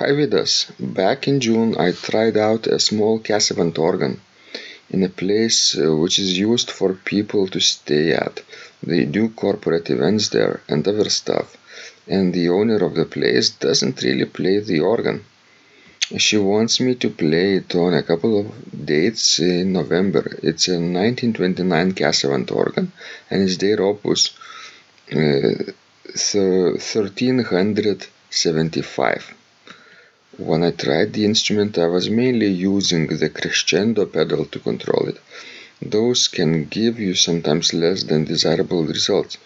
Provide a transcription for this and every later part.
Hi Vidas, back in June I tried out a small Casavant organ in a place uh, which is used for people to stay at. They do corporate events there and other stuff, and the owner of the place doesn't really play the organ. She wants me to play it on a couple of dates in November. It's a 1929 Casavant organ and it's their opus uh, thir- 1375. When I tried the instrument, I was mainly using the crescendo pedal to control it. Those can give you sometimes less than desirable results.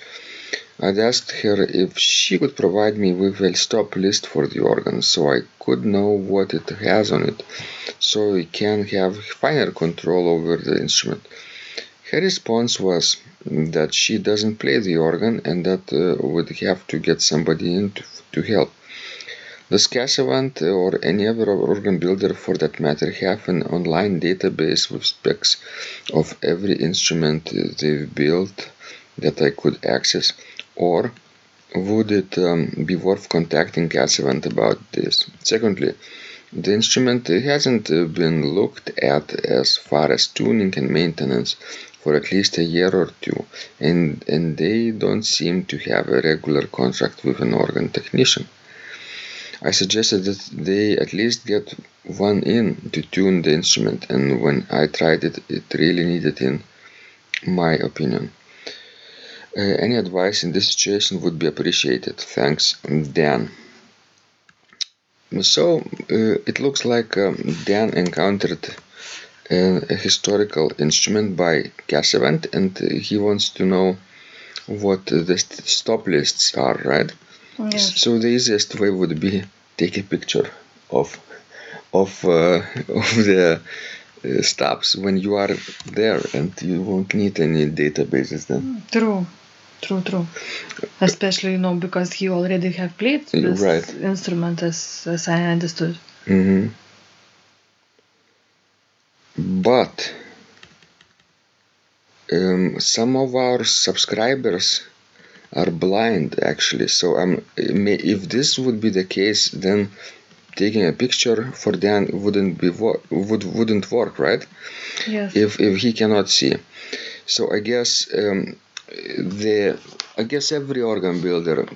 I'd asked her if she could provide me with a stop list for the organ so I could know what it has on it, so we can have finer control over the instrument. Her response was that she doesn't play the organ and that uh, would have to get somebody in to, to help. Does Casavant or any other organ builder for that matter have an online database with specs of every instrument they've built that I could access? Or would it um, be worth contacting Casavant about this? Secondly, the instrument hasn't uh, been looked at as far as tuning and maintenance for at least a year or two, and, and they don't seem to have a regular contract with an organ technician. I suggested that they at least get one in to tune the instrument, and when I tried it, it really needed in my opinion. Uh, any advice in this situation would be appreciated. Thanks, Dan. So uh, it looks like um, Dan encountered a, a historical instrument by Casavant, and he wants to know what the st- stop lists are, right? Yes. So the easiest way would be take a picture of of uh, of the uh, stops when you are there, and you won't need any databases then. True, true, true. Especially, you know, because he already have played this right. instrument, as, as I understood. hmm But um, some of our subscribers are blind actually. So um, if this would be the case, then taking a picture for Dan wouldn't be wo- would wouldn't work, right? Yes. If if he cannot see. So I guess um, the I guess every organ builder,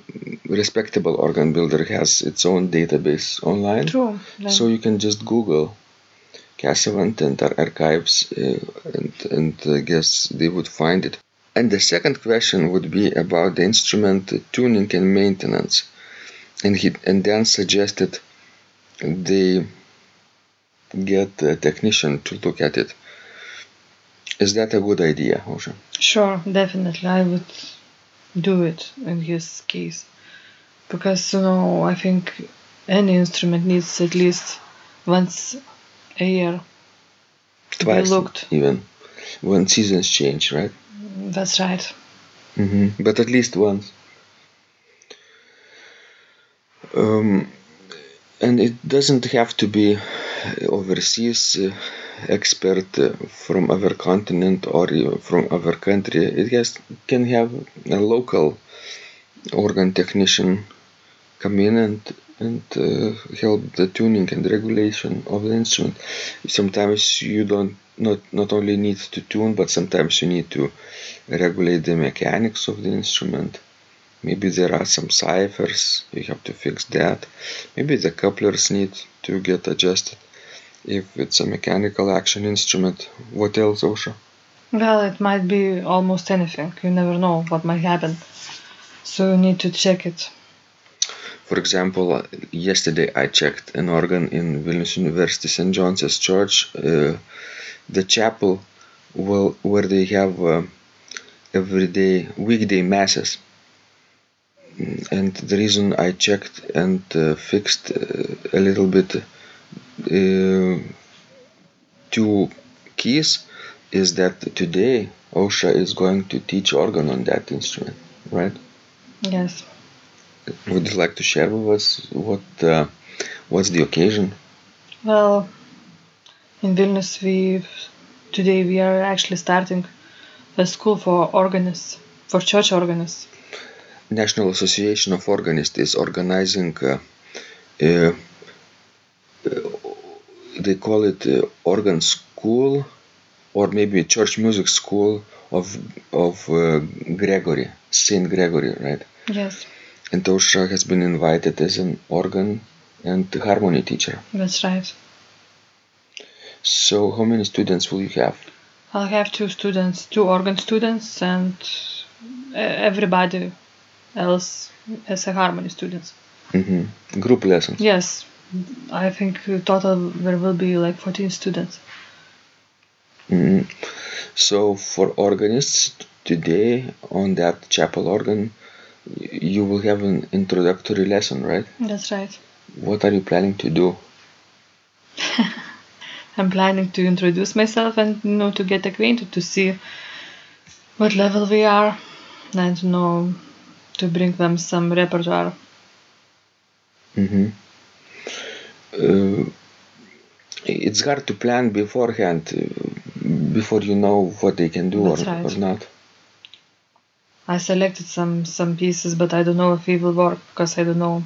respectable organ builder, has its own database online. True. Then- So you can just Google Casavant and our archives, uh, and and I guess they would find it. And the second question would be about the instrument tuning and maintenance, and he and then suggested they get a technician to look at it. Is that a good idea, Aušra? Sure, definitely. I would do it in his case. Because, you know, I think any instrument needs at least once a year to be Twice looked. even when seasons change, right? That's right. hmm But at least once. Um, and it doesn't have to be overseas uh, expert uh, from other continent or even from other country. It has can have a local organ technician come in and and uh, help the tuning and regulation of the instrument. Sometimes you don't not not only need to tune, but sometimes you need to regulate the mechanics of the instrument. Maybe there are some ciphers, you have to fix that. Maybe the couplers need to get adjusted. If it's a mechanical action instrument, what else, Aušra? Well, it might be almost anything. You never know what might happen. So you need to check it. For example, yesterday I checked an organ in Vilnius University St. John's Church, uh, the chapel well, where they have uh, everyday weekday masses. And the reason I checked and uh, fixed uh, a little bit uh, two keys is that today Aušra is going to teach organ on that instrument, right? Yes. Would you like to share with us what uh, what's the occasion? Well, in Vilnius, we today we are actually starting a school for organists, for church organists. National Association of Organists is organizing. Uh, uh, they call it uh, organ school, or maybe church music school of of uh, Gregory, Saint Gregory, right? Yes, And Tosha has been invited as an organ and harmony teacher. that's right. So, how many students will you have? I'll have two students, two organ students, and uh, everybody else as a harmony students. hmm Group lessons. Yes, I think total there will be like 14 students. Mhm. So, for organists today on that chapel organ, you will have an introductory lesson, right? That's right. What are you planning to do? I'm planning to introduce myself and you know to get acquainted to see what level we are and you know to bring them some repertoire. hmm Uh, it's hard to plan beforehand, uh, before you know what they can do or, right. or not. I selected some some pieces, but I don't know if it will work because I don't know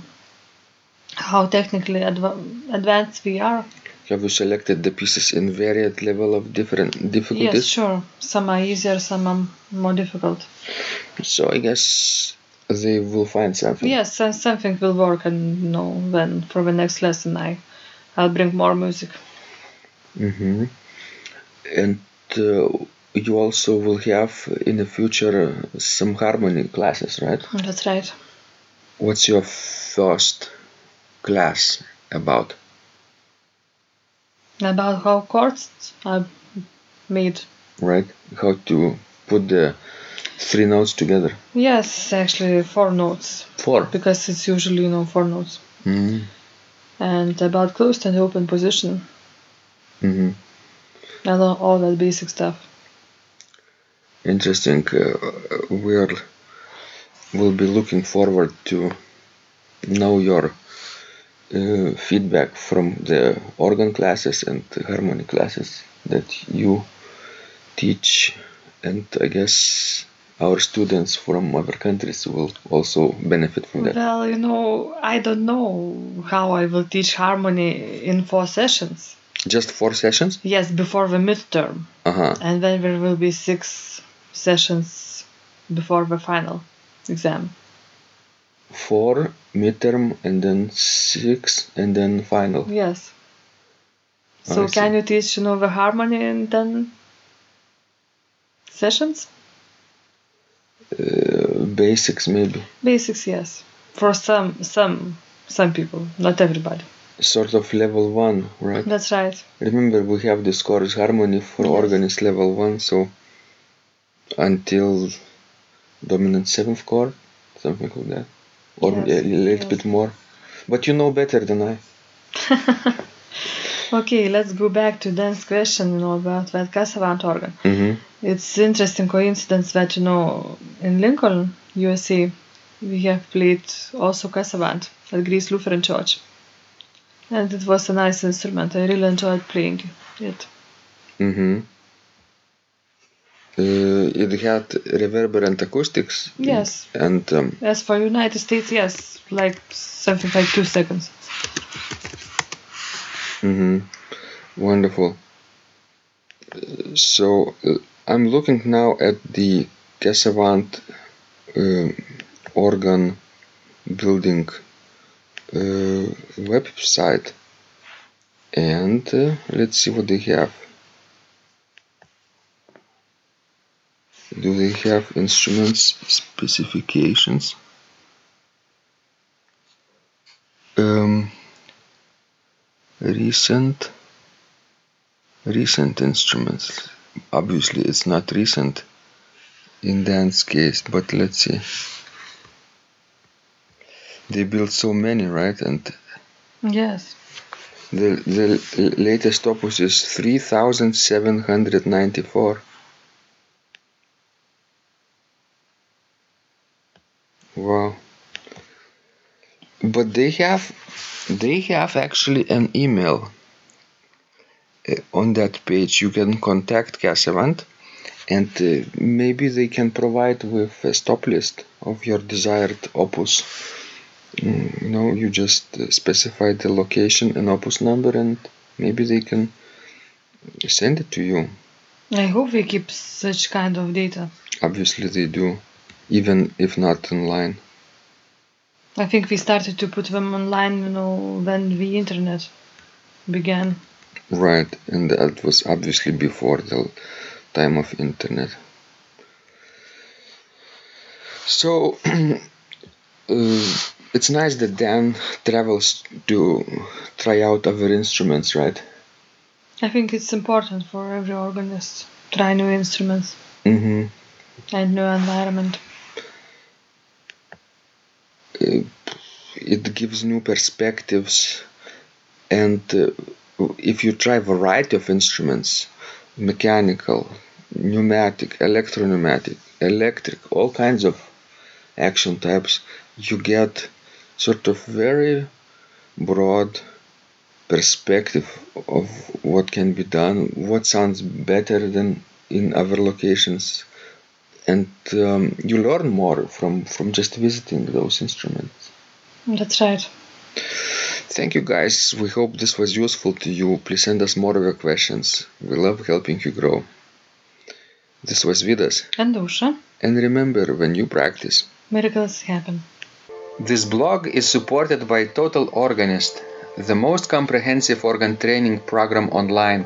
how technically adva- advanced we are. Have you selected the pieces in varied level of different difficulties? Yes, sure. Some are easier, some are more difficult. So I guess they will find something. Yes, something will work, and you know then for the next lesson I I'll bring more music. hmm And uh, you also will have in the future uh, some harmony classes, right? That's right. What's your first class about? About how chords are made. Right? How to put the three notes together? Yes, actually four notes Four. because it's usually you know four notes. hmm And about closed and open position hmm and all that basic stuff. Interesting. Uh, we're will be looking forward to know your uh, feedback from the organ classes and harmony classes that you teach, and I guess our students from other countries will also benefit from that. Well, you know, I don't know how I will teach harmony in four sessions. Just four sessions? Yes, before the midterm, Uh huh. and then there will be six sessions before the final exam. Four midterm and then six and then final. Yes. I So see. can you teach you know the harmony in ten sessions? Uh, basics maybe. Basics, yes. For some, some, some people, not everybody. Sort of level one, right? That's right. Remember, we have this chorus harmony for Yes. organist level 1, so until dominant 7th chord, something like that. Or a little bit more. But you know better than I. Okay, let's go back to Dan's question, you know, about that Casavant organ. Mm-hmm. It's interesting coincidence that you know in Lincoln, USA, we have played also Casavant at Grace Lutheran Church. And it was a nice instrument. I really enjoyed playing it. Mm-hmm. Uh, it had reverberant acoustics. Yes. And um, As for United States, yes, like something like two seconds. hmm Wonderful. Uh, So uh, I'm looking now at the Casavant uh, organ building uh, website, and uh, let's see what they have. Do they have instruments specifications? Um, recent recent instruments obviously it's not recent in Dan's case but let's see they built so many right and Yes. the, the latest opus is 3794 wow. But they have they have actually an email uh, on that page. You can contact Casavant and uh, maybe they can provide with a stop list of your desired opus. Mm, you know you just uh, specify the location and opus number and maybe they can send it to you. I hope they keep such kind of data. obviously they do even if not online I think we started to put them online, you know, when the internet began. right and that was obviously before the time of internet so uh, it's nice that Dan travels to try out other instruments right I think it's important for every organist to try new instruments mm-hmm. and new environment. It gives new perspectives and uh, if you try variety of instruments mechanical pneumatic electro-pneumatic electric all kinds of action types you get sort of very broad perspective of what can be done what sounds better than in other locations and um, you learn more from from just visiting those instruments That's right. Thank you guys. We hope this was useful to you. Please send us more of your questions. We love helping you grow. This was Vidas. And Aušra, And remember, when you practice, miracles happen. This blog is supported by Total Organist, the most comprehensive organ training program online,